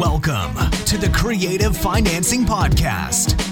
Welcome to the Creative Financing Podcast,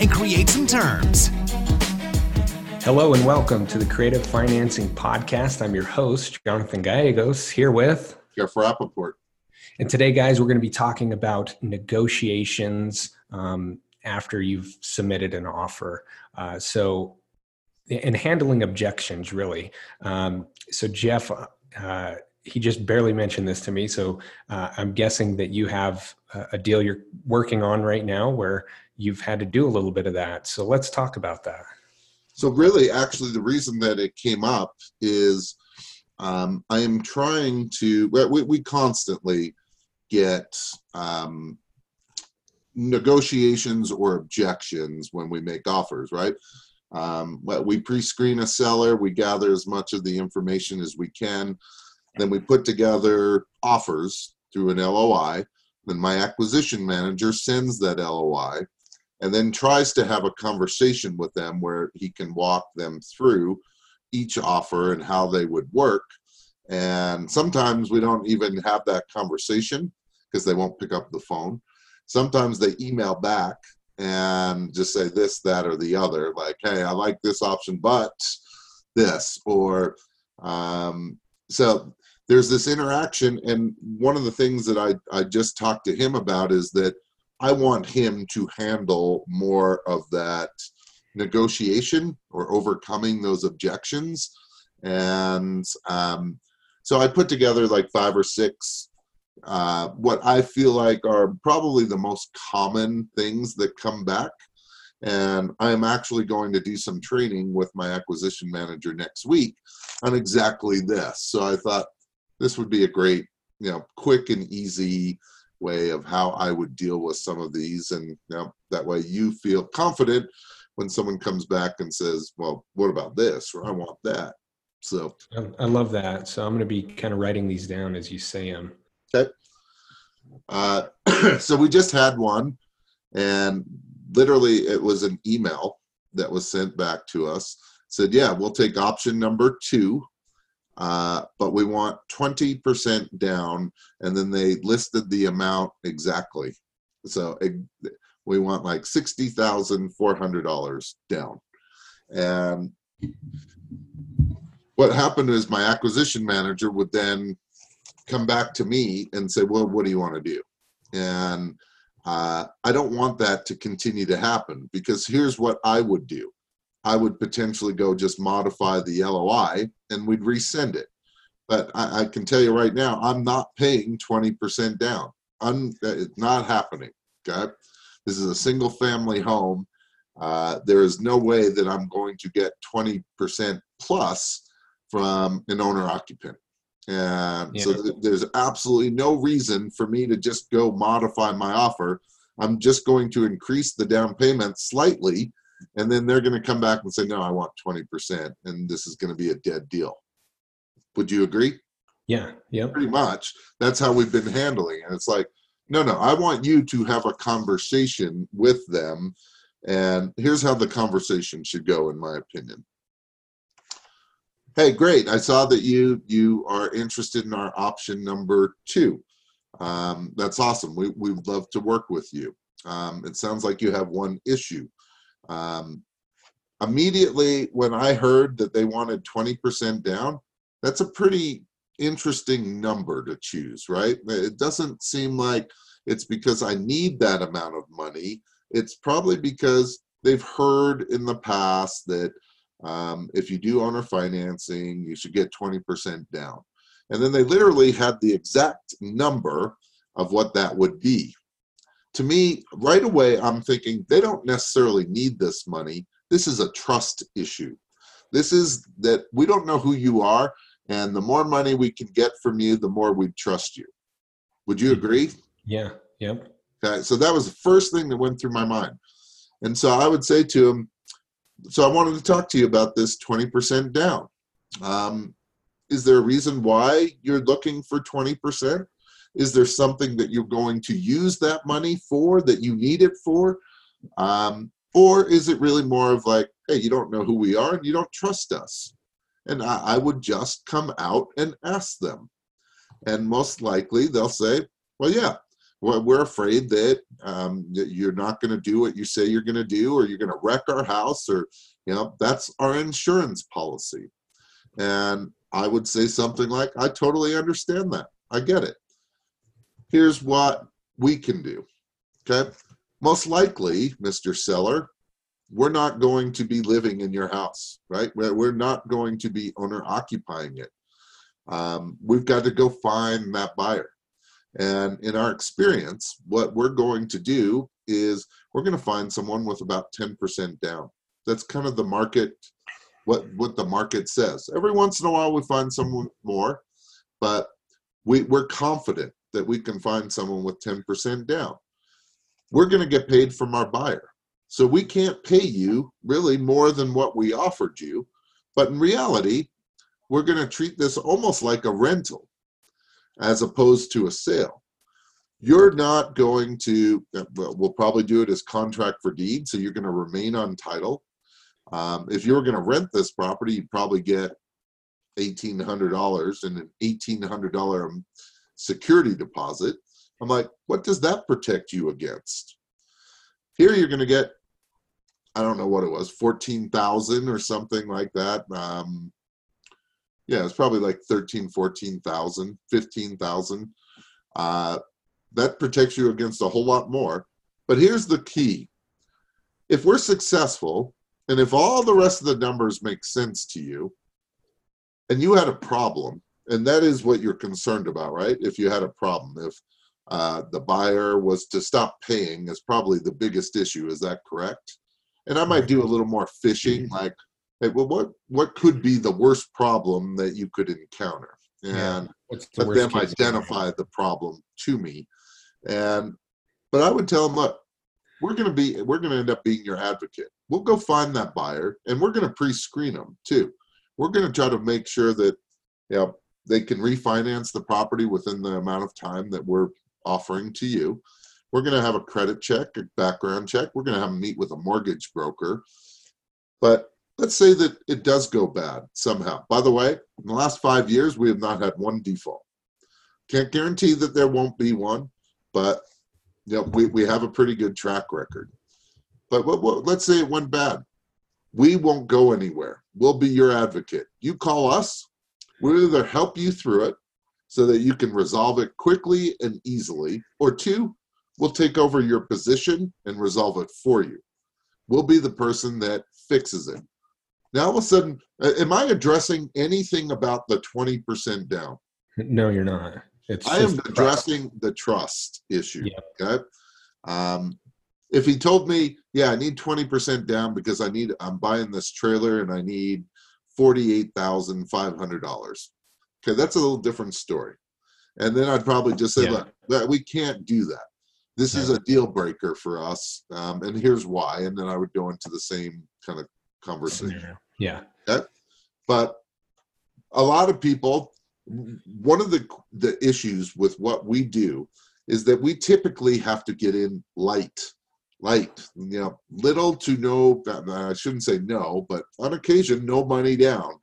and create some terms. Hello and welcome to the Creative Financing Podcast. I'm your host, Jonathan Gallegos, here with Jeff Rappaport. And today, guys, we're going to be talking about negotiations um, after you've submitted an offer. Uh, so, and handling objections, really. Um, so, Jeff, uh, he just barely mentioned this to me. So, uh, I'm guessing that you have a deal you're working on right now where you've had to do a little bit of that. So, let's talk about that. So, really, actually, the reason that it came up is um, I am trying to, we, we constantly get um, negotiations or objections when we make offers, right? Um, we pre-screen a seller, we gather as much of the information as we can, then we put together offers through an LOI. Then my acquisition manager sends that LOI and then tries to have a conversation with them where he can walk them through each offer and how they would work. And sometimes we don't even have that conversation because they won't pick up the phone. Sometimes they email back and just say this, that, or the other, like, hey, I like this option, but this. Or um, so there's this interaction. And one of the things that I, I just talked to him about is that I want him to handle more of that negotiation or overcoming those objections. And um, so I put together like five or six uh, what I feel like are probably the most common things that come back. And I'm actually going to do some training with my acquisition manager next week on exactly this. So I thought this would be a great, you know, quick and easy way of how I would deal with some of these. And you know, that way you feel confident when someone comes back and says, well, what about this? Or I want that. So I love that. So I'm going to be kind of writing these down as you say them. Okay. Uh, so we just had one, and literally it was an email that was sent back to us. Said, yeah, we'll take option number two, uh, but we want 20% down. And then they listed the amount exactly. So it, we want like $60,400 down. And what happened is my acquisition manager would then come back to me and say, well, what do you want to do? And uh, I don't want that to continue to happen because here's what I would do. I would potentially go just modify the LOI and we'd resend it. But I, I can tell you right now, I'm not paying 20% down. I'm, it's not happening. Okay. This is a single family home. Uh, there is no way that I'm going to get 20% plus from an owner occupant. And yeah. so th- there's absolutely no reason for me to just go modify my offer. I'm just going to increase the down payment slightly, and then they're going to come back and say, No, I want 20%, and this is going to be a dead deal. Would you agree? Yeah, yeah. Pretty much. That's how we've been handling it. It's like, no, no, I want you to have a conversation with them. And here's how the conversation should go, in my opinion. Hey, great. I saw that you you are interested in our option number two. Um, that's awesome. We we would love to work with you. Um, it sounds like you have one issue. Um, immediately when I heard that they wanted 20% down, that's a pretty interesting number to choose, right? It doesn't seem like it's because I need that amount of money. It's probably because they've heard in the past that um, if you do owner financing, you should get 20% down. And then they literally had the exact number of what that would be. To me, right away, I'm thinking they don't necessarily need this money. This is a trust issue. This is that we don't know who you are, and the more money we can get from you, the more we trust you. Would you agree? Yeah, Yep. Okay, so that was the first thing that went through my mind. And so I would say to him, so I wanted to talk to you about this 20% down. Um, is there a reason why you're looking for 20%? Is there something that you're going to use that money for that you need it for? Um, or is it really more of like, hey, you don't know who we are and you don't trust us? And I, I would just come out and ask them. And most likely they'll say, well, yeah, well, we're afraid that, um, that you're not going to do what you say you're going to do, or you're going to wreck our house, or, you know, that's our insurance policy. And I would say something like, I totally understand that. I get it. Here's what we can do. Okay. Most likely, Mr. Seller, we're not going to be living in your house, right? We're not going to be owner occupying it. Um, we've got to go find that buyer. And in our experience, what we're going to do is we're going to find someone with about 10% down. That's kind of the market, what, what the market says. Every once in a while, we find someone more, but we, we're confident that we can find someone with 10% down. We're going to get paid from our buyer. So we can't pay you really more than what we offered you. But in reality, we're going to treat this almost like a rental as opposed to a sale. You're not going to, we'll probably do it as contract for deed, so you're going to remain on title. Um, if you were going to rent this property, you'd probably get $1,800 and an $1,800 security deposit. I'm like, what does that protect you against? Here you're going to get, I don't know what it was, 14,000 or something like that. Um, yeah, it's probably like 13, 14,000, 15,000. Uh, that protects you against a whole lot more. But here's the key. If we're successful, and if all the rest of the numbers make sense to you, and you had a problem, and that is what you're concerned about, right? If you had a problem, if uh, the buyer was to stop paying, is probably the biggest issue. Is that correct? And I might do a little more fishing, mm-hmm. like, hey, well, what what could be the worst problem that you could encounter, and yeah. the let them identify the problem to me, and but I would tell them, look, we're going to be we're going to end up being your advocate. We'll go find that buyer, and we're going to pre-screen them too. We're going to try to make sure that you know they can refinance the property within the amount of time that we're offering to you. We're going to have a credit check, a background check. We're going to have them meet with a mortgage broker. But let's say that it does go bad somehow. By the way, in the last five years, we have not had one default. Can't guarantee that there won't be one, but you know, we, we have a pretty good track record. But what, what, let's say it went bad. We won't go anywhere. We'll be your advocate. You call us, We'll either help you through it so that you can resolve it quickly and easily, or two, we'll take over your position and resolve it for you. We'll be the person that fixes it. Now, all of a sudden, am I addressing anything about the 20% down? No, you're not. It's I am addressing the trust issue. Yeah. Okay. Um, if he told me, yeah, I need 20% down because I need, I'm buying this trailer and I need $48,500. Okay, that's a little different story. And then I'd probably just say, yeah. look, we can't do that. This is a deal breaker for us. Um, and here's why. And then I would go into the same kind of conversation. Yeah. Okay? But a lot of people, one of the, the issues with what we do is that we typically have to get in light light, you know, little to no, I shouldn't say no, but on occasion, no money down.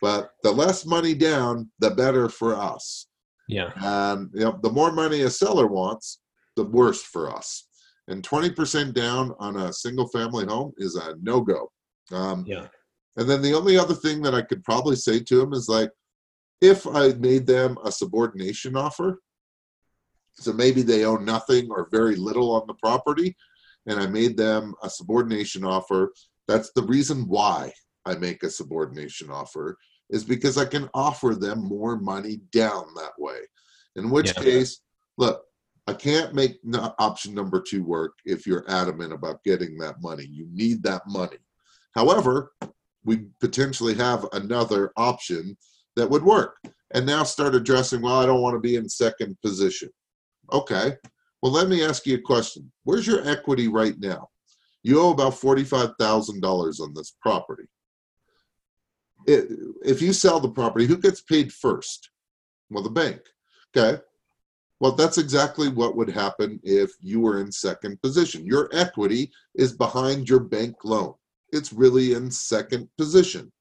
But the less money down, the better for us. Yeah. And, you know, the more money a seller wants, the worse for us. And 20% down on a single family home is a no go. Um, yeah. And then the only other thing that I could probably say to them is like, if I made them a subordination offer, so maybe they own nothing or very little on the property, and I made them a subordination offer. That's the reason why I make a subordination offer is because I can offer them more money down that way. In which yeah. case, look, I can't make option number two work if you're adamant about getting that money. You need that money. However, we potentially have another option that would work. And now start addressing, well, I don't want to be in second position. Okay, Well, let me ask you a question. Where's your equity right now? You owe about $45,000 on this property. It, if you sell the property, who gets paid first? Well, the bank. Okay. Well, that's exactly what would happen if you were in second position. Your equity is behind your bank loan. It's really in second position.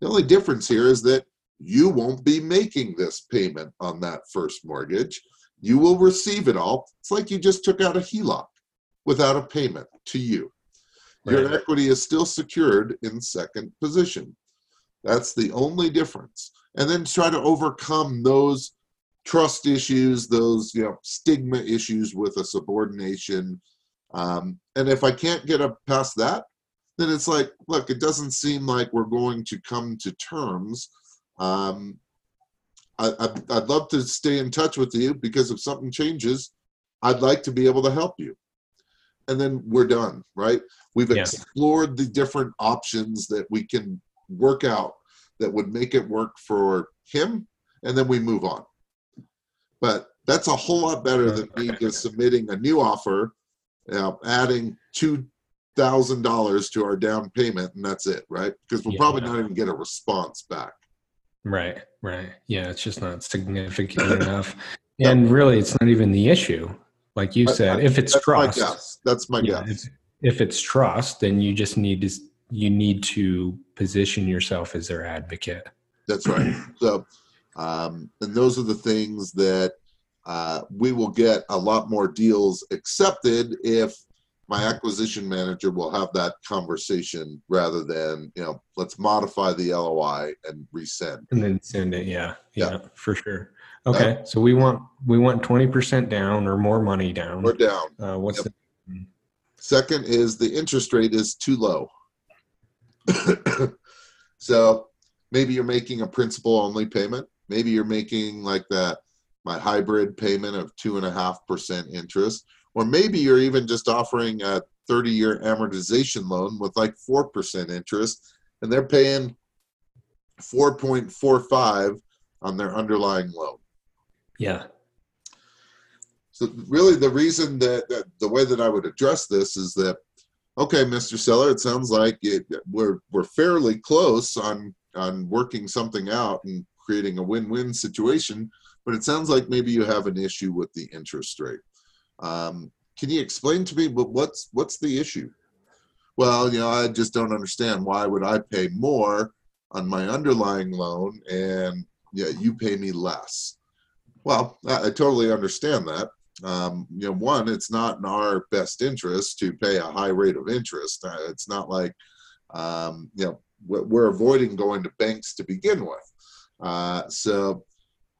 The only difference here is that you won't be making this payment on that first mortgage. You will receive it all. It's like you just took out a HELOC without a payment to you. Your Right. equity is still secured in second position. That's the only difference. And then try to overcome those trust issues, those you know stigma issues with a subordination. Um, and if I can't get up past that, then it's like, look, it doesn't seem like we're going to come to terms. Um, I, I'd, I'd love to stay in touch with you because if something changes, I'd like to be able to help you. And then we're done, right? We've Yeah. explored the different options that we can work out that would make it work for him, and then we move on. But that's a whole lot better than me just submitting a new offer, know, adding two thousand dollars to our down payment, and that's it, right? Because we'll Yeah. probably not even get a response back. Right, right. Yeah, it's just not significant enough. And really, it's not even the issue. Like you said, if it's That's my trust, guess. That's my yeah, guess. if, if it's trust, then you just need to you need to position yourself as their advocate. That's right. So, um, and those are the things that uh, we will get a lot more deals accepted if my acquisition manager will have that conversation rather than you know let's modify the LOI and resend. And then send it. Yeah, yeah, Yeah. for sure. Okay, so we want we want twenty percent down or more money down. We're down. Uh, what's Yep. the Second is the interest rate is too low. so maybe you're making a principal only payment. Maybe you're making like that my hybrid payment of two and a half percent interest, or maybe you're even just offering a 30 year amortization loan with like four percent interest, and they're paying 4.45 on their underlying loan. yeah So really, the reason that, that the way that I would address this is that, okay, Mr. Seller, it sounds like it, we're we're fairly close on on working something out and creating a win-win situation, but it sounds like maybe you have an issue with the interest rate. Um, can you explain to me what's what's the issue? Well, you know, I just don't understand why would I pay more on my underlying loan and yeah, you pay me less. Well, I, I totally understand that. Um, you know, one, it's not in our best interest to pay a high rate of interest. Uh, it's not like, um, you know, we're, we're avoiding going to banks to begin with. Uh, so,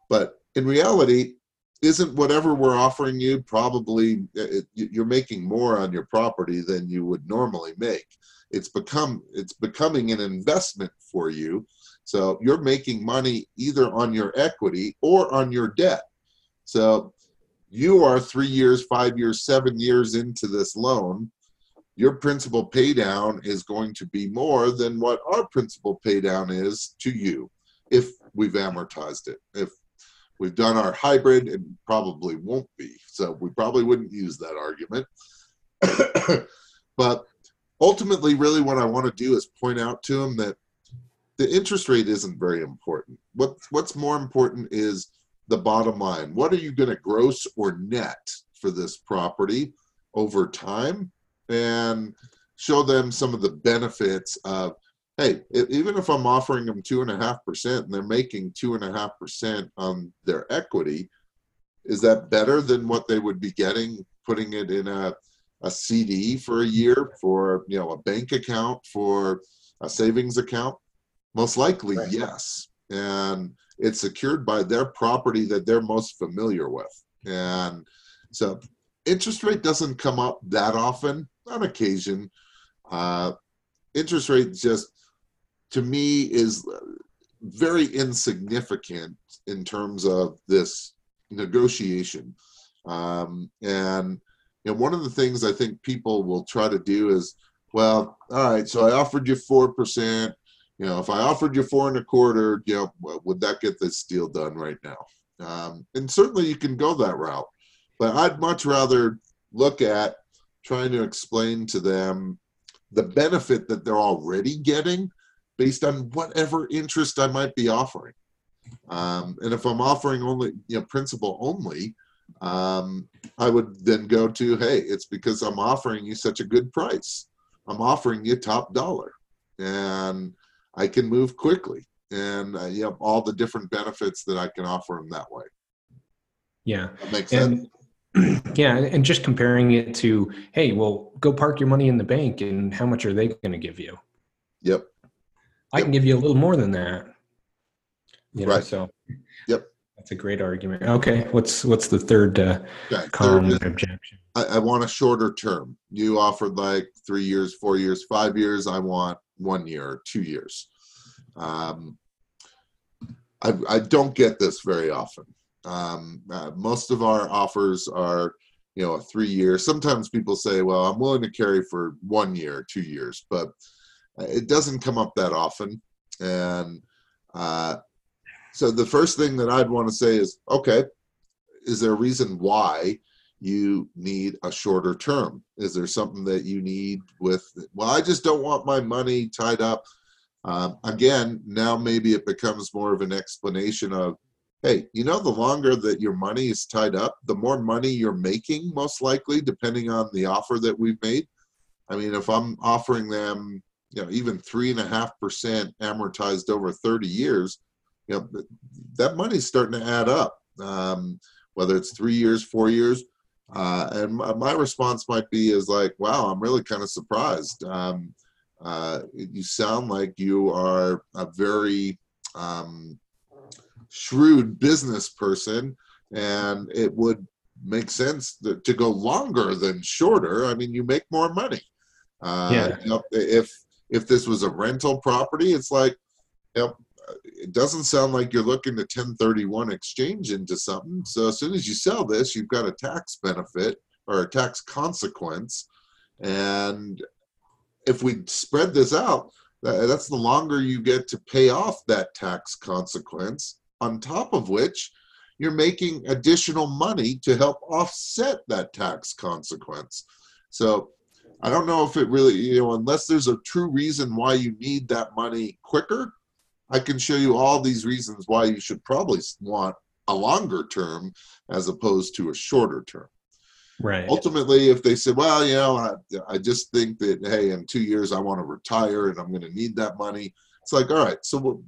but in reality, isn't whatever we're offering you probably uh, it, you're making more on your property than you would normally make? It's become it's becoming an investment for you. So you're making money either on your equity or on your debt. So you are three years, five years, seven years into this loan. Your principal pay down is going to be more than what our principal pay down is to you if we've amortized it. If we've done our hybrid, and probably won't be. So we probably wouldn't use that argument. but ultimately, really, what I want to do is point out to them that the interest rate isn't very important. What what's more important is the bottom line. What are you going to gross or net for this property over time, and show them some of the benefits of. Hey, e- even if I'm offering them two and a half percent and they're making two and a half percent on their equity, is that better than what they would be getting putting it in a a CD for a year, for you know a bank account, for a savings account? Most likely, Right. yes. And it's secured by their property that they're most familiar with. And so interest rate doesn't come up that often. On occasion, uh, interest rate just to me is very insignificant in terms of this negotiation. Um, and you know, one of the things I think people will try to do is, well, all right, so I offered you four percent. You know, if I offered you four and a quarter, you know, would that get this deal done right now? Um, and certainly you can go that route, But I'd much rather look at trying to explain to them the benefit that they're already getting based on whatever interest I might be offering. Um, and if I'm offering only, you know, principal only, um, I would then go to, hey, it's because I'm offering you such a good price. I'm offering you top dollar, and I can move quickly, and uh, you have all the different benefits that I can offer them that way. Yeah, that makes and, sense. Yeah, and just comparing it to, hey, well, go park your money in the bank, and how much are they going to give you? Yep. I yep. can give you a little more than that. You know, right. So. Yep. That's a great argument. Okay, what's what's the third uh, okay. third objection? I, I, want a shorter term. You offered like three years, four years, five years. I want one year, two years. Um, I, I don't get this very often. Um, uh, most of our offers are, you know, a three year. Sometimes people say, "Well, I'm willing to carry for one year, two years," but it doesn't come up that often. And uh, so the first thing that I'd want to say is, okay, is there a reason why you need a shorter term? Is there something that you need with, well, I just don't want my money tied up. Um, again, now maybe it becomes more of an explanation of, hey, you know, the longer that your money is tied up, the more money you're making, most likely, depending on the offer that we've made. I mean, if I'm offering them, you know, even three and a half percent amortized over 30 years, you know that money's starting to add up um, whether it's three years four years. Uh, and my, response might be is like wow i'm really kind of surprised. Um, uh, you sound like you are a very um, shrewd business person and it would make sense to, to, go longer than shorter. I mean you make more money. Uh, yeah. You know, if if this was a rental property it's like you know, it doesn't sound like you're looking to 1031 exchange into something. So as soon as you sell this, you've got a tax benefit or a tax consequence. And if we spread this out, that's the longer you get to pay off that tax consequence, on top of which you're making additional money to help offset that tax consequence. So I don't know if it really, you know, unless there's a true reason why you need that money quicker, I can show you all these reasons why you should probably want a longer term as opposed to a shorter term. Right. Ultimately, if they said, well, you know, I, I just think that, hey, in two years I want to retire and I'm going to need that money, it's like, all right, so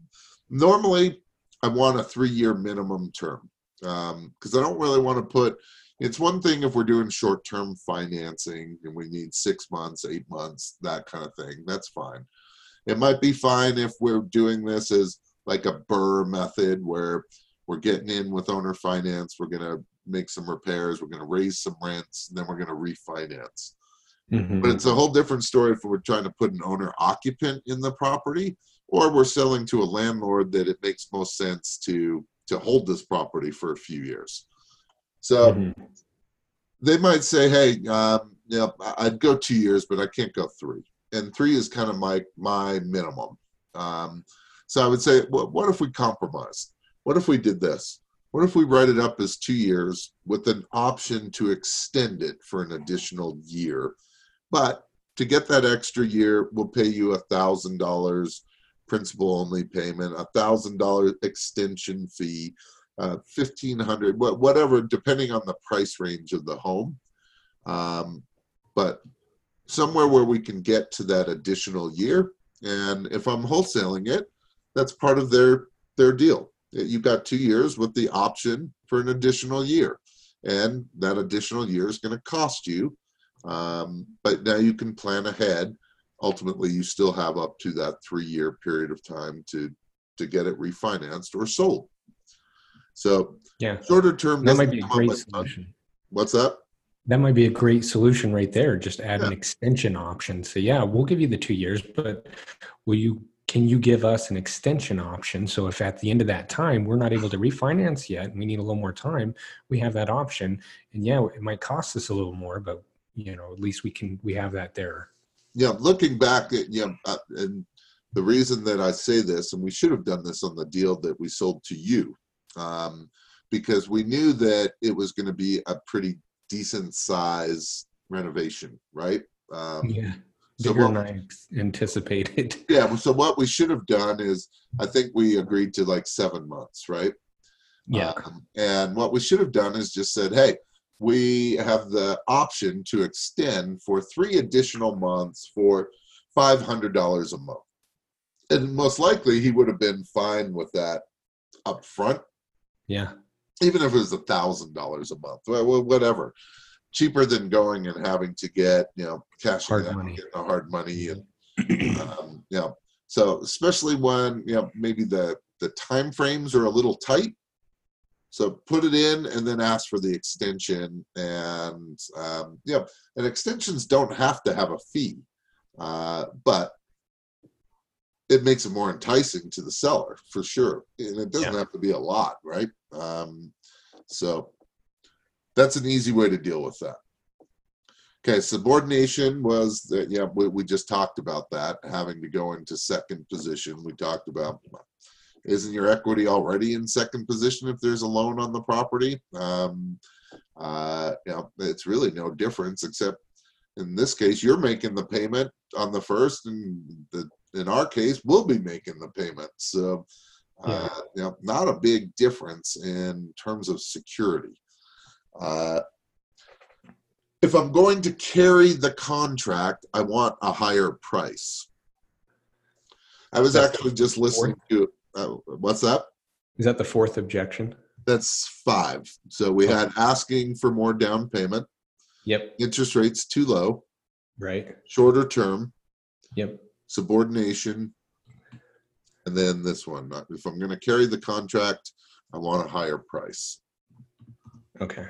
normally I want a three year minimum term because um, I don't really want to put, it's one thing if we're doing short term financing and we need six months, eight months, that kind of thing. That's fine. It might be fine if we're doing this as like a BRRRR method where we're getting in with owner finance, we're going to make some repairs, we're going to raise some rents, and then we're going to refinance. Mm-hmm. But it's a whole different story if we're trying to put an owner occupant in the property or we're selling to a landlord that it makes most sense to to hold this property for a few years. So mm-hmm. they might say, hey, um, yeah, I'd go two years, but I can't go three and three is kind of my my minimum. Um, so I would say, well, what if we compromise? What if we did this? What if we write it up as two years with an option to extend it for an additional year? But to get that extra year, we'll pay you a thousand dollars principal only payment, a thousand dollar extension fee, uh, fifteen hundred, whatever, depending on the price range of the home. Um, but somewhere where we can get to that additional year. And if I'm wholesaling it, that's part of their their deal. You've got two years with the option for an additional year, and that additional year is going to cost you. Um, but now you can plan ahead. Ultimately, you still have up to that three year period of time to to get it refinanced or sold. So, yeah, shorter term that might be a great solution. What's that? That might be a great solution right there. Just add yeah. an extension option. So yeah, we'll give you the two years, but will you can you give us an extension option? So if at the end of that time we're not able to refinance yet and we need a little more time, we have that option. And yeah, it might cost us a little more, but you know, at least we can we have that there. Yeah, looking back at yeah, uh, and the reason that I say this, and we should have done this on the deal that we sold to you, um, because we knew that it was going to be a pretty decent size renovation, right? Um, Yeah. So Bigger what- than I anticipated. yeah. So what we should have done is, I think we agreed to like seven months, right? Yeah. Um, and what we should have done is just said, hey, we have the option to extend for three additional months for $500 a month. And most likely he would have been fine with that up front, Yeah. even if it was a $1,000 a month, whatever. Cheaper than going and having to get, you know, cash Hard out, money. the hard money and um, you know, so especially when you know maybe the the time frames are a little tight. So put it in and then ask for the extension, and um, yeah, and extensions don't have to have a fee, uh, but it makes it more enticing to the seller for sure, and it doesn't have to be a lot, right? Um, so that's an easy way to deal with that. Okay, subordination was that yeah, we, we just talked about that having to go into second position. We talked about isn't your equity already in second position if there's a loan on the property? Um, uh, you know, it's really no difference except in this case you're making the payment on the first, and the, in our case we'll be making the payment. So, uh, you know, not a big difference in terms of security. Uh, if I'm going to carry the contract, I want a higher price. I was actually just listening to uh, what's that? Is that the fourth objection? That's five. So we had asking for more down payment, Yep. interest rates too low, Right. shorter term, Yep. Subordination, and then this one. If I'm going to carry the contract, I want a higher price. Okay.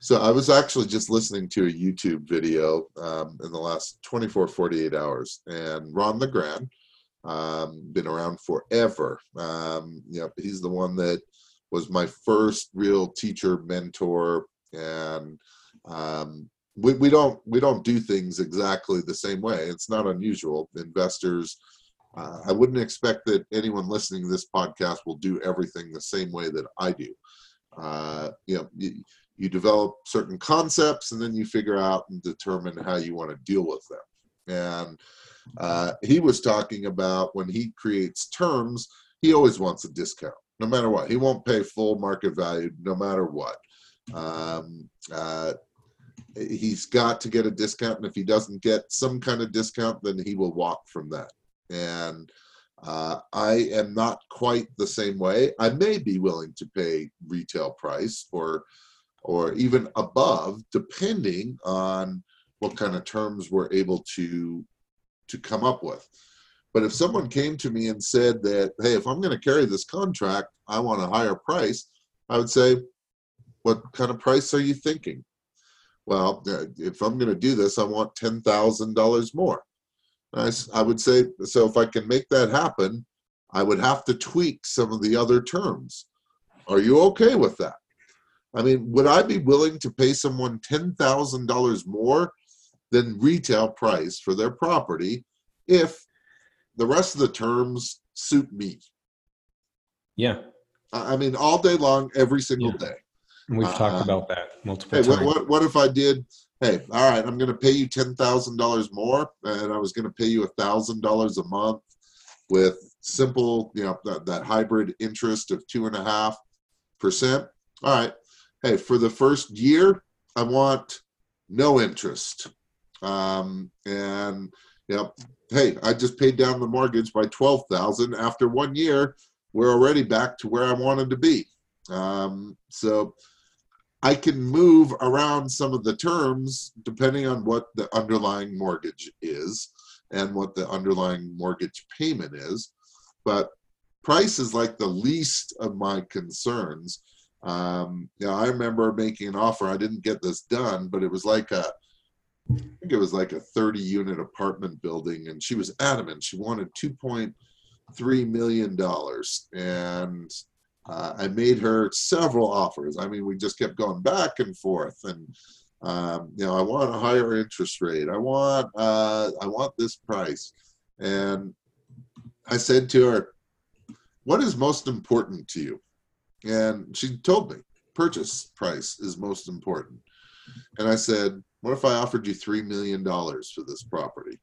So I was actually just listening to a YouTube video um, in the last 24, 48 hours, and Ron LeGrand, um, been around forever. Um, you know, he's the one that was my first real teacher mentor, and um, we, we don't we don't do things exactly the same way. It's not unusual. Investors, uh, I wouldn't expect that anyone listening to this podcast will do everything the same way that I do. Uh, you know. You, you develop certain concepts and then you figure out and determine how you want to deal with them. And uh, he was talking about when he creates terms, he always wants a discount, no matter what. He won't pay full market value, no matter what. Um, uh, he's got to get a discount, and if he doesn't get some kind of discount, then he will walk from that. And uh, I am not quite the same way. I may be willing to pay retail price or or even above, depending on what kind of terms we're able to to come up with. But if someone came to me and said that, hey, if I'm going to carry this contract, I want a higher price, I would say, what kind of price are you thinking? Well, if I'm going to do this, I want ten thousand dollars more. I, I would say, so if I can make that happen, I would have to tweak some of the other terms. Are you okay with that? I mean, would I be willing to pay someone ten thousand dollars more than retail price for their property if the rest of the terms suit me? Yeah. I I mean, all day long, every single Yeah. day. And we've Uh, talked about that multiple Hey, what, times. what, what if I did? Hey, all right, I'm going to pay you ten thousand dollars more, and I was going to pay you a thousand dollars a month with simple, you know, that, that hybrid interest of two and a half percent. All right, hey, for the first year, I want no interest, um, and you know, hey, I just paid down the mortgage by twelve thousand. After one year, we're already back to where I wanted to be. Um, so I can move around some of the terms depending on what the underlying mortgage is and what the underlying mortgage payment is. But price is like the least of my concerns. Um, you know, I remember making an offer. I didn't get this done, but it was like a, I think it was like a 30 unit apartment building, and she was adamant she wanted 2.3 million dollars, and uh, I made her several offers. I mean, we just kept going back and forth, and um, you know, I want a higher interest rate. I want, uh, I want this price, and I said to her, "What is most important to you?" And she told me purchase price is most important. And I said, What if I offered you $3 million for this property?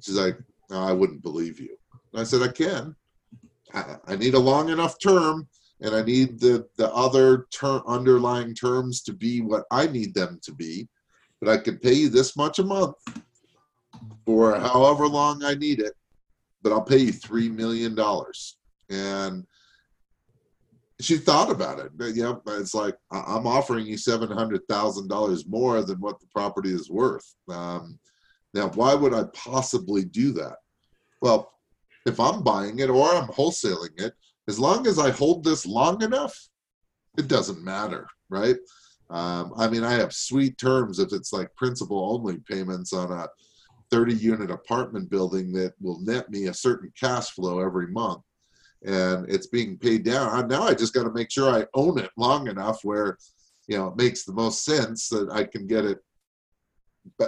She's like, no, I wouldn't believe you. And I said, I can. I, I need a long enough term and I need the, the other ter- underlying terms to be what I need them to be. But I can pay you this much a month for however long I need it, but I'll pay you $3 million. And she thought about it. But, yeah, it's like I'm offering you seven hundred thousand dollars more than what the property is worth. Um, now, why would I possibly do that? Well, if I'm buying it or I'm wholesaling it, as long as I hold this long enough, it doesn't matter, right? Um, I mean, I have sweet terms if it's like principal only payments on a 30 unit apartment building that will net me a certain cash flow every month and it's being paid down. Now I just got to make sure I own it long enough where, you know, it makes the most sense that I can get it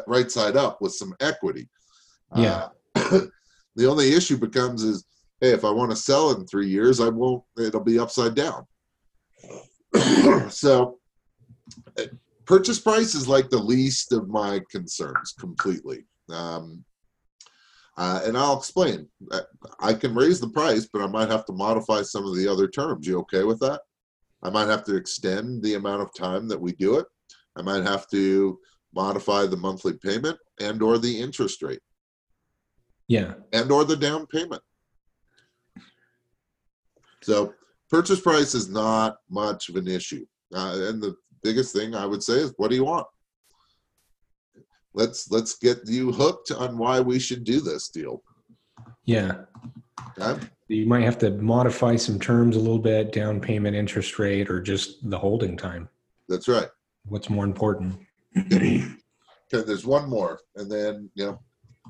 right side up with some equity. Yeah. Uh, the only issue becomes is, hey, if I want to sell in three years, I won't. It'll be upside down. so, uh, purchase price is like the least of my concerns completely. Um, uh, and I'll explain. I can raise the price, but I might have to modify some of the other terms. You okay with that? I might have to extend the amount of time that we do it. I might have to modify the monthly payment and or the interest rate Yeah. and or the down payment. So purchase price is not much of an issue. Uh, and the biggest thing I would say is, what do you want? Let's let's get you hooked on why we should do this deal. Yeah. Okay? You might have to modify some terms a little bit, down payment, interest rate, or just the holding time. That's right. What's more important? Okay, there's one more, and then you know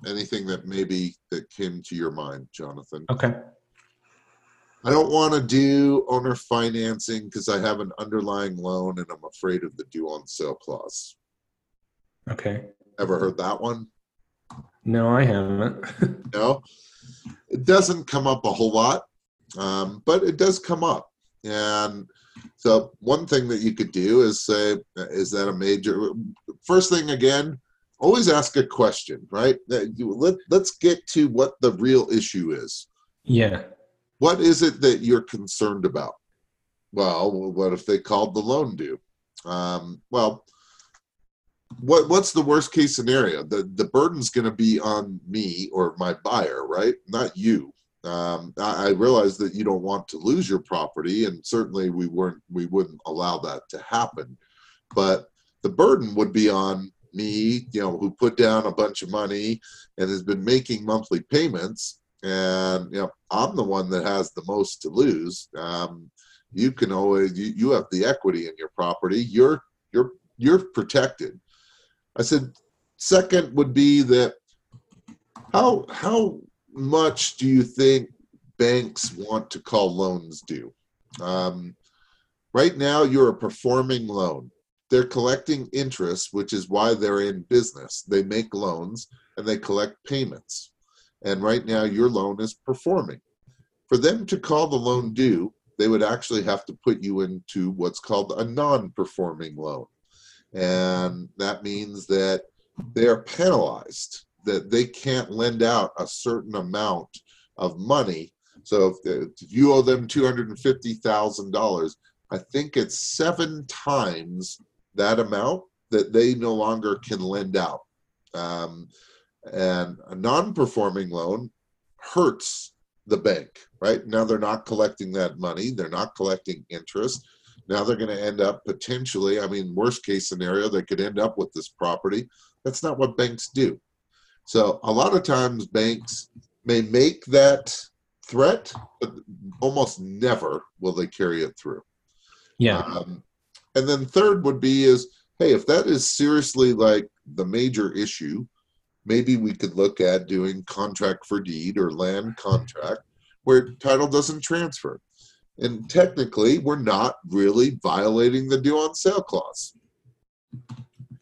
anything that maybe that came to your mind, Jonathan. Okay. I don't want to do owner financing because I have an underlying loan and I'm afraid of the due on sale clause. Okay. Ever heard that one? No, I haven't. No, it doesn't come up a whole lot, um, but it does come up. And so, one thing that you could do is say, "Is that a major?" First thing again, always ask a question, right? Let Let's get to what the real issue is. yeah. What is it that you're concerned about? Well, what if they called the loan due? Um, well, what what's the worst case scenario? The the burden's going to be on me or my buyer, right? Not you. Um, I, I realize that you don't want to lose your property, and certainly we weren't we wouldn't allow that to happen. But the burden would be on me, you know, who put down a bunch of money and has been making monthly payments, and you know, I'm the one that has the most to lose. Um, you can always you, you have the equity in your property. You're you're you're protected. I said, second would be that how how much do you think banks want to call loans due? Um, right now, you're a performing loan. They're collecting interest, which is why they're in business. They make loans and they collect payments. And right now, your loan is performing. For them to call the loan due, they would actually have to put you into what's called a non performing loan. And that means that they are penalized that they can't lend out a certain amount of money. So if, if you owe them $250000 i think it's seven times that amount that they no longer can lend out. Um, and a non-performing loan hurts the bank right now they're not collecting that money they're not collecting interest now they're going to end up potentially, I mean, worst case scenario, they could end up with this property. That's not what banks do. So a lot of times banks may make that threat, but almost never will they carry it through. Yeah. Um, and then third would be is, hey, if that is seriously like the major issue, maybe we could look at doing contract for deed or land contract where title doesn't transfer. And technically, we're not really violating the due on sale clause.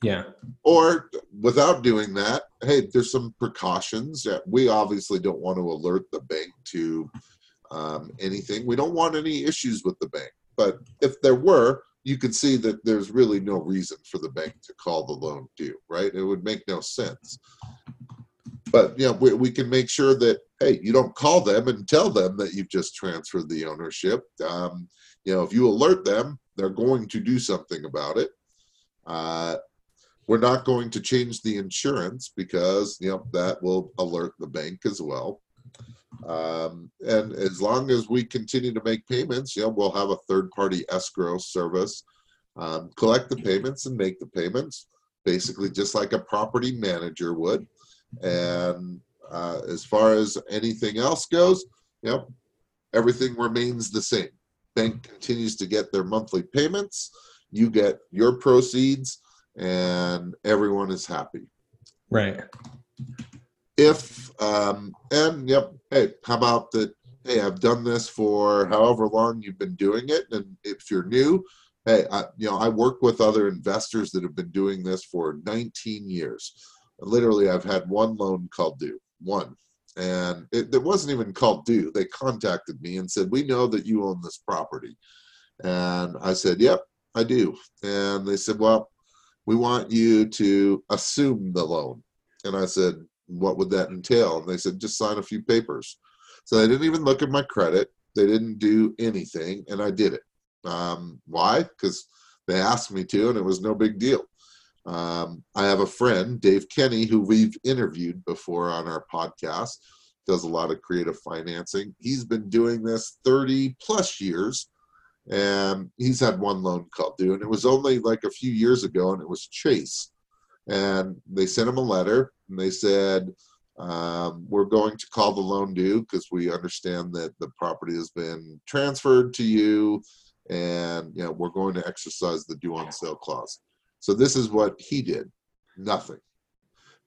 Yeah. Or without doing that, hey, there's some precautions that we obviously don't want to alert the bank to um, anything. We don't want any issues with the bank. But if there were, you could see that there's really no reason for the bank to call the loan due, right? It would make no sense. But you know, we, we can make sure that hey, you don't call them and tell them that you've just transferred the ownership. Um, you know, if you alert them, they're going to do something about it. Uh, we're not going to change the insurance because you know that will alert the bank as well. Um, and as long as we continue to make payments, know, we'll have a third-party escrow service um, collect the payments and make the payments, basically just like a property manager would. And uh, as far as anything else goes, know, everything remains the same. Bank continues to get their monthly payments. You get your proceeds, and everyone is happy. Right. If um, and yep, hey, how about that? Hey, I've done this for however long you've been doing it, and if you're new, hey, I, you know, I work with other investors that have been doing this for 19 years. Literally, I've had one loan called due, one, and it, it wasn't even called due. They contacted me and said, "We know that you own this property," and I said, "Yep, I do." And they said, "Well, we want you to assume the loan," and I said, "What would that entail?" And they said, "Just sign a few papers." So they didn't even look at my credit. They didn't do anything, and I did it. Um, why? Because they asked me to, and it was no big deal. Um, I have a friend, Dave Kenny, who we've interviewed before on our podcast, does a lot of creative financing. He's been doing this 30 plus years, and he's had one loan called due, and it was only like a few years ago, and it was Chase. And they sent him a letter, and they said, um, we're going to call the loan due because we understand that the property has been transferred to you and you know we're going to exercise the due on sale clause. So this is what he did nothing.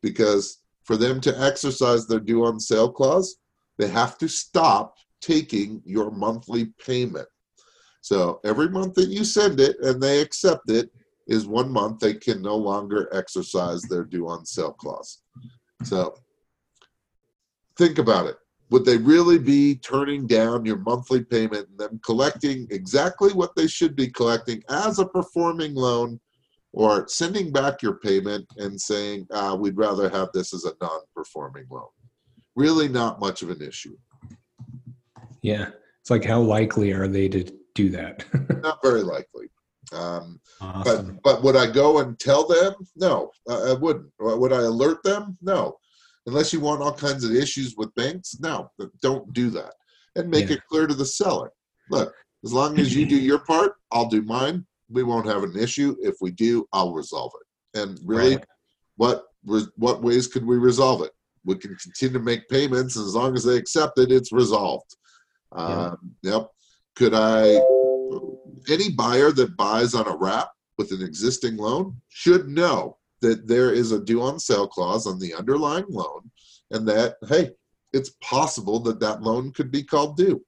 Because for them to exercise their due on sale clause they have to stop taking your monthly payment. So every month that you send it and they accept it is one month they can no longer exercise their due on sale clause. So think about it. Would they really be turning down your monthly payment and them collecting exactly what they should be collecting as a performing loan or sending back your payment and saying uh, we'd rather have this as a non-performing loan really not much of an issue. Yeah. It's like how likely are they to do that? not very likely um, awesome. but but would i go and tell them? No I, wouldn't. Would i alert them? No. Unless you want all kinds of issues with banks? No don't do that. And make Yeah. it clear to the seller. Look as long as you do your part i'll do mine. We won't have an issue. If we do i'll resolve it. And really Right. what what ways could we resolve it? We can continue to make payments and as long as they accept it it's resolved. Yeah. um, yep. Could i any buyer that buys on a wrap with an existing loan should know that there is a due on sale clause on the underlying loan and that hey it's possible that that loan could be called due.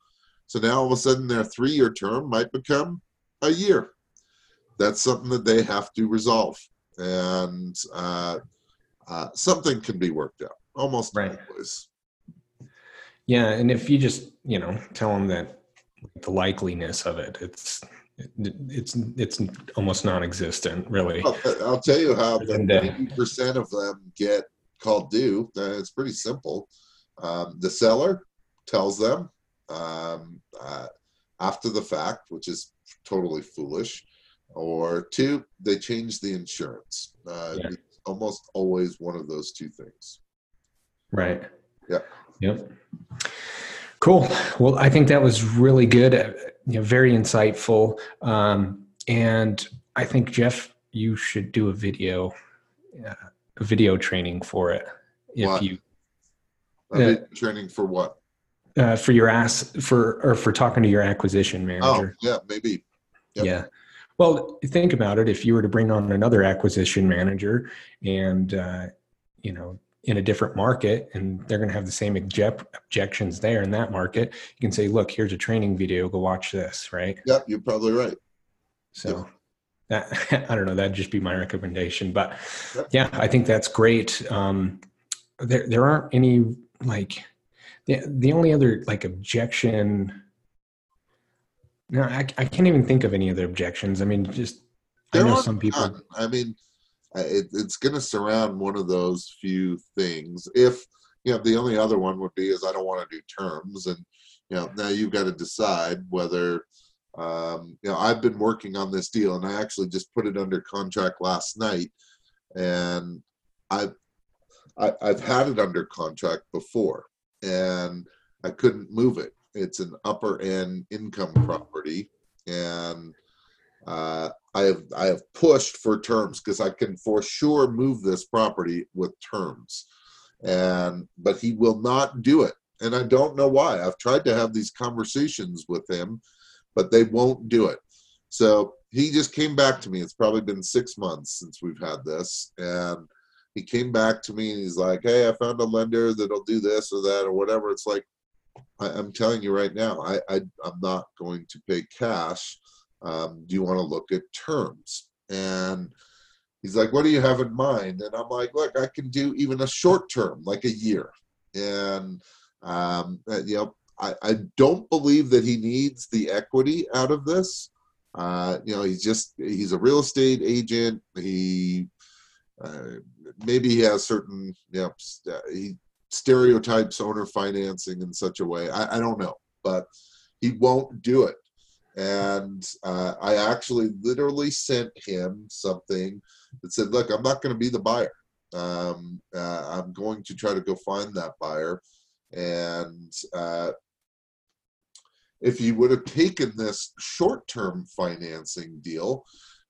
So now all of a sudden their three year term might become a year. That's something that they have to resolve. And uh, uh, something can be worked out almost Right. always Yeah, and if you just you know tell them that the likeliness of it, it's it's it's almost non-existent, really. I'll, I'll tell you how And, uh, 90% of them get called due. Uh, It's pretty simple. Um, the seller tells them um, uh, after the fact, which is totally foolish, or two, they change the insurance. Uh, Yeah. It's almost always one of those two things. Right. Yep. Yep. Cool. Well, I think that was really good. uh, You know, very insightful. Um, and I think Jeff, you should do a video, uh, a video training for it. If What? you mean, training for what? uh, for your ass for or for talking to your acquisition manager. Oh, manager. yeah, maybe. Yep. Yeah. Well, think about it. If you were to bring on another acquisition manager and, uh, you know, in a different market and they're going to have the same object- objections there in that market, you can say, look, here's a training video. Go watch this. Right. Yep, you're probably right. So that, I don't know, that'd just be my recommendation, but Yep. yeah, I think that's great. Um, there, there aren't any like the, the only other like objection No, I, I can't even think of any other objections. I mean, just I know some people. I mean, it, it's going to surround one of those few things. If you know, the only other one would be is I don't want to do terms, and you know, now you've got to decide whether. Um, you know, I've been working on this deal, and I actually just put it under contract last night, and I've I, I've had it under contract before, and I couldn't move it. It's an upper end income property, and uh, I have I have pushed for terms because I can for sure move this property with terms, and but he will not do it, and I don't know why. I've tried to have these conversations with him, but they won't do it. So he just came back to me. It's probably been six months since we've had this, and he came back to me and he's like, "Hey, I found a lender that'll do this or that or whatever." It's like I, I'm telling you right now, I, I I'm not going to pay cash um, do you want to look at terms? And he's like what do you have in mind? And i'm like look i can do even a short term like a year. And um, uh, you know I, I don't believe that he needs the equity out of this. Uh, you know he's just he's a real estate agent. He uh, maybe he has certain you know st- he stereotypes owner financing in such a way. I, I don't know but he won't do it and uh, I actually literally sent him something that said, "Look, I'm not going to be the buyer. Um, uh, I'm going to try to go find that buyer." And uh, if he would have taken this short-term financing deal,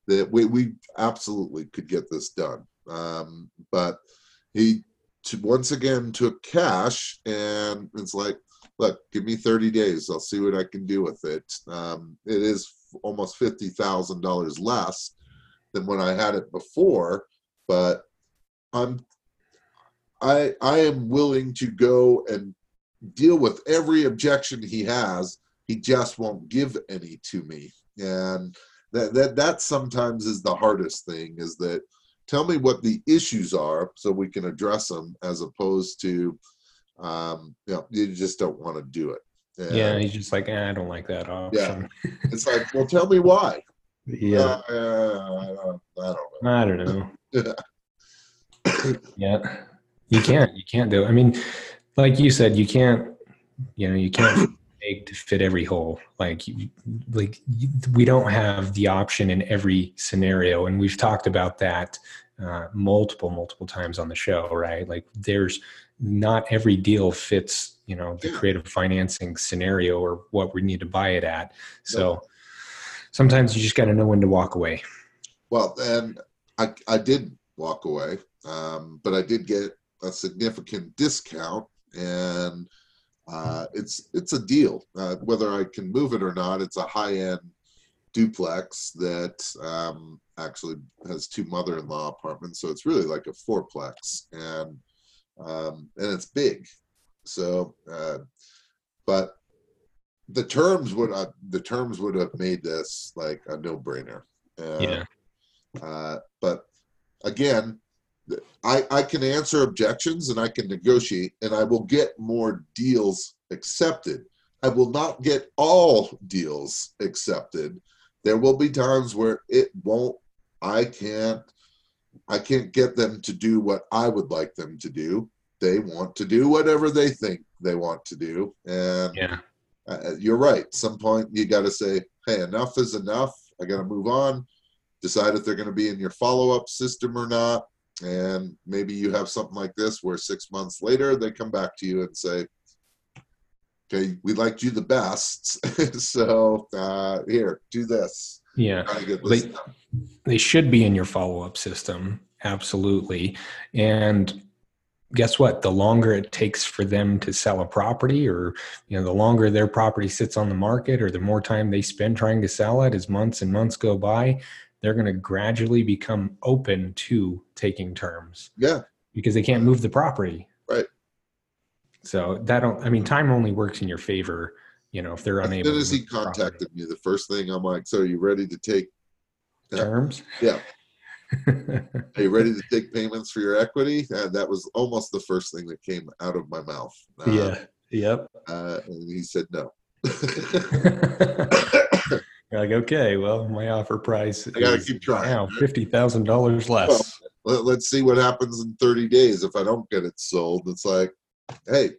that we, we absolutely could get this done. Um, but he once again took cash, and it's like, look, give me 30 days. I'll see what I can do with it. Um, it is almost $50,000 less than when I had it before, but I'm I I am willing to go and deal with every objection he has. He just won't give any to me. And that that that sometimes is the hardest thing is that tell me what the issues are so we can address them as opposed to um, you know, you just don't want to do it. And yeah, he's just like, eh, I don't like that option. Yeah. It's like, well, tell me why. Yeah, Uh, I, don't, I don't know. I don't know. yeah, you can't. You can't do. It. I mean, like you said, you can't. You know, you can't make to fit every hole. Like, like we don't have the option in every scenario, and we've talked about that uh, multiple, multiple times on the show. Right? Like, there's not every deal fits. You know, the creative financing scenario or what we need to buy it at. So. Sometimes you just got to know when to walk away. Well, and I, I did walk away, um, but I did get a significant discount, and uh, it's it's a deal. Uh, whether I can move it or not, it's a high end duplex that um, actually has two mother-in-law apartments, so it's really like a fourplex, and um, and it's big. So, uh, but the terms would uh, the terms would have made this like a no-brainer. And, Yeah. uh, but again, I, I can answer objections and I can negotiate and I will get more deals accepted. I will not get all deals accepted. There will be times where it won't, I can't, I can't get them to do what I would like them to do. They want to do whatever they think they want to do. And Yeah. uh, you're right. Some point you got to say, hey, enough is enough. I got to move on. Decide if they're going to be in your follow up system or not. And maybe you have something like this where six months later they come back to you and say, okay, we liked you the best. so uh, here, do this. Yeah. Try to get this They- they should be in your follow-up system. Absolutely. And guess what? The longer it takes for them to sell a property or you know the longer their property sits on the market or the more time they spend trying to sell it as months and months go by they're going to gradually become open to taking terms. Yeah. because they can't move the property. Right. so that don't i mean time only works in your favor you know if they're As unable soon as he the property. contacted me, the first thing I'm like, so are you ready to take, Yeah. terms Yeah. are you ready to take payments for your equity? Uh, that was almost the first thing that came out of my mouth. Uh, yeah yep Uh, and he said no. You're like, okay, well, my offer price I gotta is keep trying. now fifty thousand dollars less. Let, let's see what happens in 30 days if I don't get it sold. It's like, hey,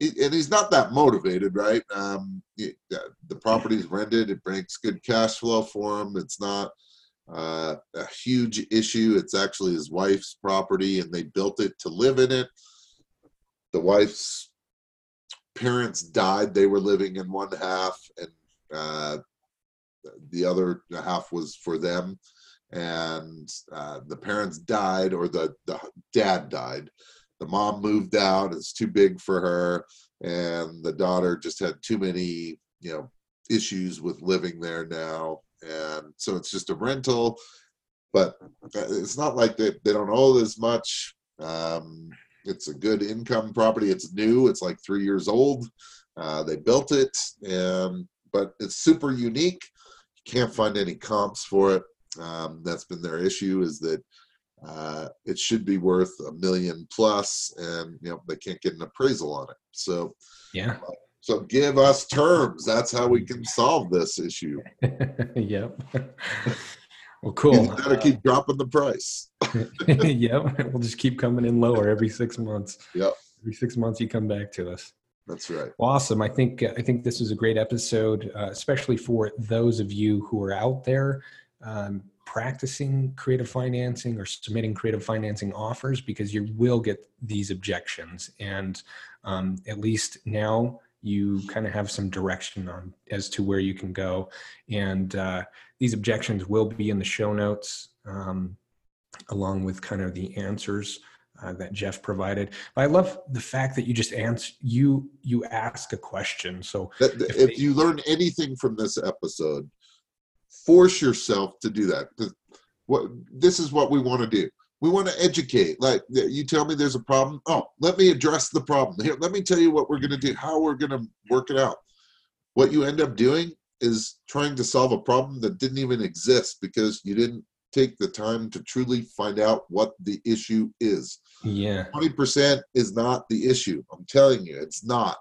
and, he's not that motivated, right? Um, uh, the property's rented, it brings good cash flow for him. It's not uh, a huge issue. It's actually his wife's property, and they built it to live in it. The wife's parents died; they were living in one half, and uh, the other half was for them and uh, the parents died or the, the dad died the mom moved out it's too big for her and the daughter just had too many you know issues with living there now and so it's just a rental but uh, it's not like they, they don't owe as much um, it's a good income property it's new it's like three years old uh, they built it and but it's super unique you can't find any comps for it um, that's been their issue is that uh, it should be worth a million plus, and you know they can't get an appraisal on it. So, Yeah. so give us terms. That's how we can solve this issue. yep. Well, You cool. got to keep dropping the price. yep. We'll just keep coming in lower every six months. Yep. Every six months, you come back to us. That's right. Awesome. I think I think this is a great episode, uh, especially for those of you who are out there um, practicing creative financing or submitting creative financing offers, because you will get these objections, and um, at least now you kind of have some direction on as to where you can go. And uh, these objections will be in the show notes, um, along with kind of the answers uh, that Jeff provided. But I love the fact that you just answer you you ask a question. So That, If if, they- you learn anything from this episode, force yourself to do that. What this is what we want to do. We want to educate. Like you tell me there's a problem. Oh, let me address the problem. Here, let me tell you what we're going to do. How we're going to work it out. What you end up doing is trying to solve a problem that didn't even exist because you didn't take the time to truly find out what the issue is. yeah, 20% is not the issue. I'm telling you, it's not.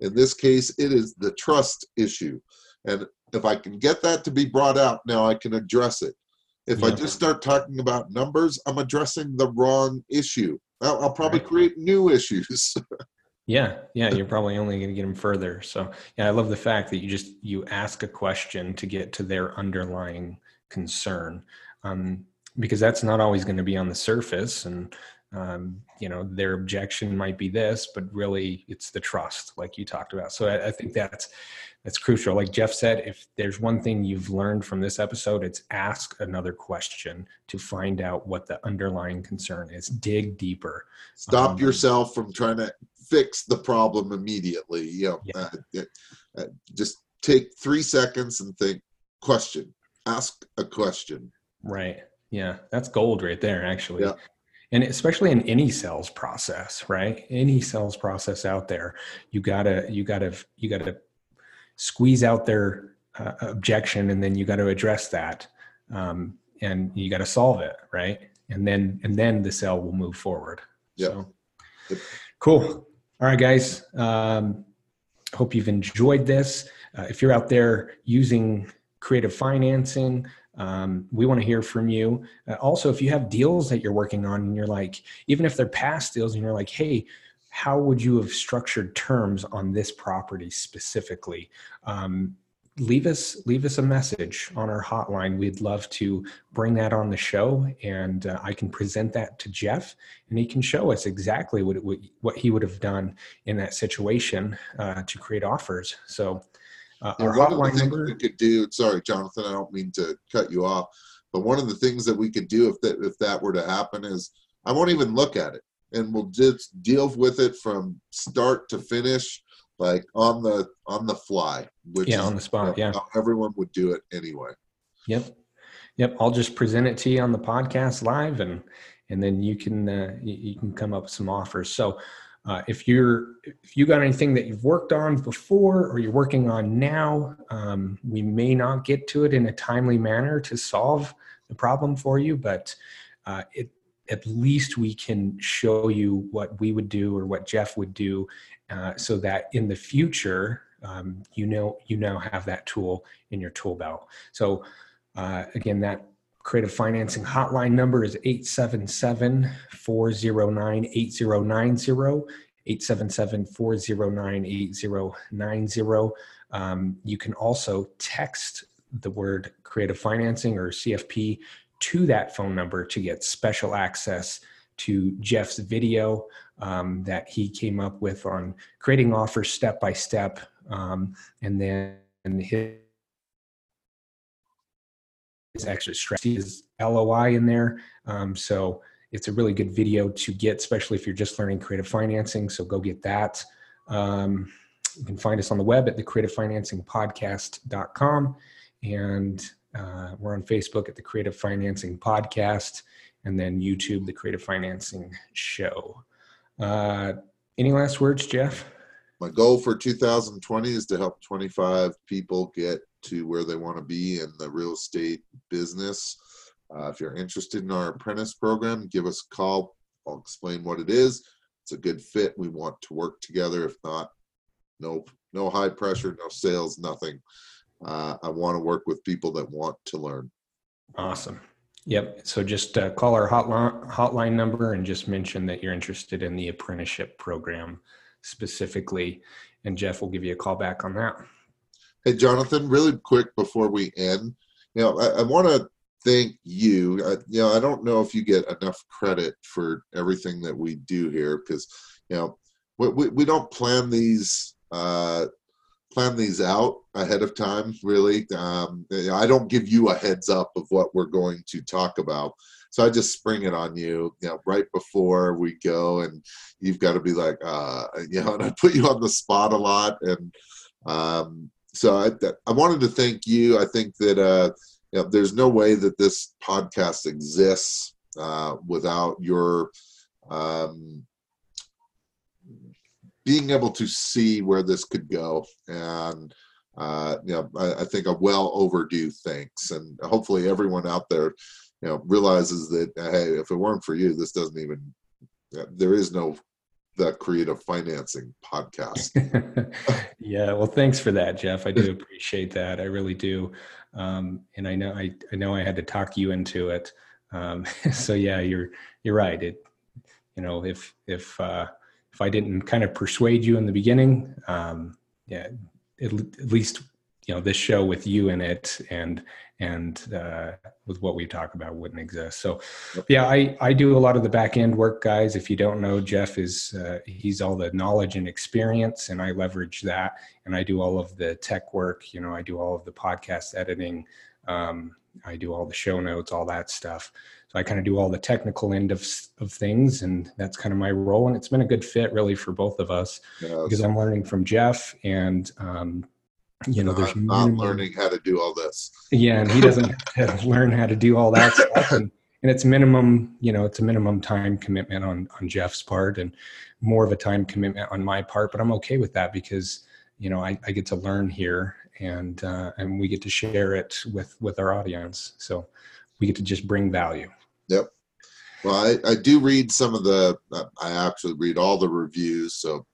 In this case, it is the trust issue. And if I can get that to be brought out, now I can address it. If I just start talking about numbers, I'm addressing the wrong issue. I'll, I'll probably Right. create new issues. yeah, yeah. You're probably only going to get them further. So yeah, I love the fact that you just you ask a question to get to their underlying concern, um, because that's not always going to be on the surface and. Um, you know their objection might be this but really it's the trust like you talked about so I, I think that's that's crucial like jeff said if there's one thing you've learned from this episode it's ask another question to find out what the underlying concern is dig deeper Stop Um, yourself from trying to fix the problem immediately. You know, Yeah. uh, uh, just take three seconds and think. Question. Ask a question. Right. Yeah, that's gold right there, actually. Yeah. And especially in any sales process, right? Any sales process out there, you gotta, you gotta, you gotta squeeze out their uh, objection, and then you got to address that, um, and you got to solve it, right? And then, and then the sale will move forward. Yeah. So, Yep. cool. All right, guys. Um, hope you've enjoyed this. Uh, if you're out there using creative financing, um, we want to hear from you. Uh, also, if you have deals that you're working on and you're like, even if they're past deals and you're like, hey, how would you have structured terms on this property specifically? Um, leave us leave us a message on our hotline. We'd love to bring that on the show, and uh, I can present that to Jeff, and he can show us exactly what it would, what he would have done in that situation uh, to create offers. So. Uh, And one of the things number we could do. Sorry, Jonathan, I don't mean to cut you off, but one of the things that we could do if that if that were to happen is I won't even look at it, and we'll just deal with it from start to finish, like on the on the fly. Which Yeah, on the spot, you know, yeah. how everyone would do it anyway. Yep. Yep. I'll just present it to you on the podcast live and and then you can uh, you can come up with some offers. So uh, if you're if you got anything that you've worked on before or you're working on now, um, we may not get to it in a timely manner to solve the problem for you, but uh, it at least we can show you what we would do or what Jeff would do uh, so that in the future um, you know you now have that tool in your tool belt. So uh, again, that creative financing hotline number is 877-409-8090 877-409-8090 um, you can also text the word creative financing or cfp to that phone number to get special access to jeff's video um, that he came up with on creating offers step by step um, and then his extra strategy is LOI in there. Um, so it's a really good video to get, especially if you're just learning creative financing. So go get that. Um, you can find us on the web at the creativefinancingpodcast.com. And uh, we're on Facebook at the Creative Financing Podcast and then YouTube, the Creative Financing Show. Uh, any last words, Jeff? My goal for 2020 is to help 25 people get to where they want to be in the real estate business. Uh, if you're interested in our apprentice program, give us a call. I'll explain what it is. It's a good fit. We want to work together. If not, no, no high pressure, no sales, nothing. Uh, I want to work with people that want to learn. Awesome. Yep. So just uh, call our hotline hotline number and just mention that you're interested in the apprenticeship program specifically, and Jeff will give you a call back on that. Hey, Jonathan, really quick before we end, you know, I, I want to thank you. I, you know, I don't know if you get enough credit for everything that we do here because, you know, we, we, we don't plan these uh, plan these out ahead of time. Really, um, I don't give you a heads up of what we're going to talk about. So I just spring it on you, you know, right before we go, and you've got to be like, uh, you know, and I put you on the spot a lot, and um, so I, I wanted to thank you. I think that uh, you know, there's no way that this podcast exists uh, without your um, being able to see where this could go. And uh, you know, I, I, think a well overdue thanks. And hopefully, everyone out there, you know, realizes that hey, if it weren't for you, this doesn't even. There is no the creative financing podcast. yeah, well, thanks for that, Jeff. I do appreciate that. I really do. Um, and I know I, I know I had to talk you into it. Um, so yeah, you're you're right. It you know if if uh, if I didn't kind of persuade you in the beginning, um, yeah, at, at least you know this show with you in it and and uh, with what we talk about wouldn't exist. So, yeah, I I do a lot of the back end work, guys. If you don't know, Jeff is uh, he's all the knowledge and experience, and I leverage that, and I do all of the tech work. You know, I do all of the podcast editing. Um, I do all the show notes, all that stuff. So I kind of do all the technical end of of things, and that's kind of my role. And it's been a good fit, really, for both of us because I'm learning from Jeff and. Um, you know, there's I'm not learning how to do all this. Yeah, and he doesn't learn how to do all that stuff. And, and it's minimum, you know, it's a minimum time commitment on on Jeff's part and more of a time commitment on my part. But I'm okay with that because, you know, I, I get to learn here and uh, and we get to share it with with our audience. So we get to just bring value. Yep. Well, I, I do read some of the. Uh, I actually read all the reviews. So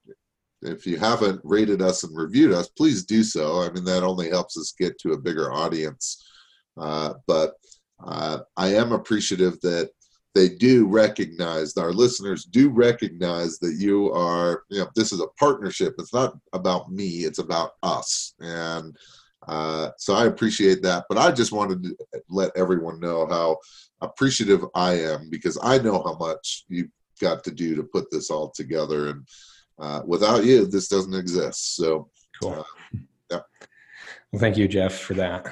if you haven't rated us and reviewed us, please do so. I mean, that only helps us get to a bigger audience. Uh, but uh, I am appreciative that they do recognize, our listeners do recognize that you are, you know, this is a partnership. It's not about me, it's about us. And uh, so I appreciate that. But I just wanted to let everyone know how appreciative I am because I know how much you've got to do to put this all together. And uh, without you, this doesn't exist. So, cool. Uh, yeah. Well, thank you, Jeff, for that.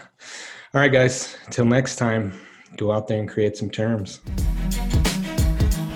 All right, guys. Till next time, go out there and create some terms.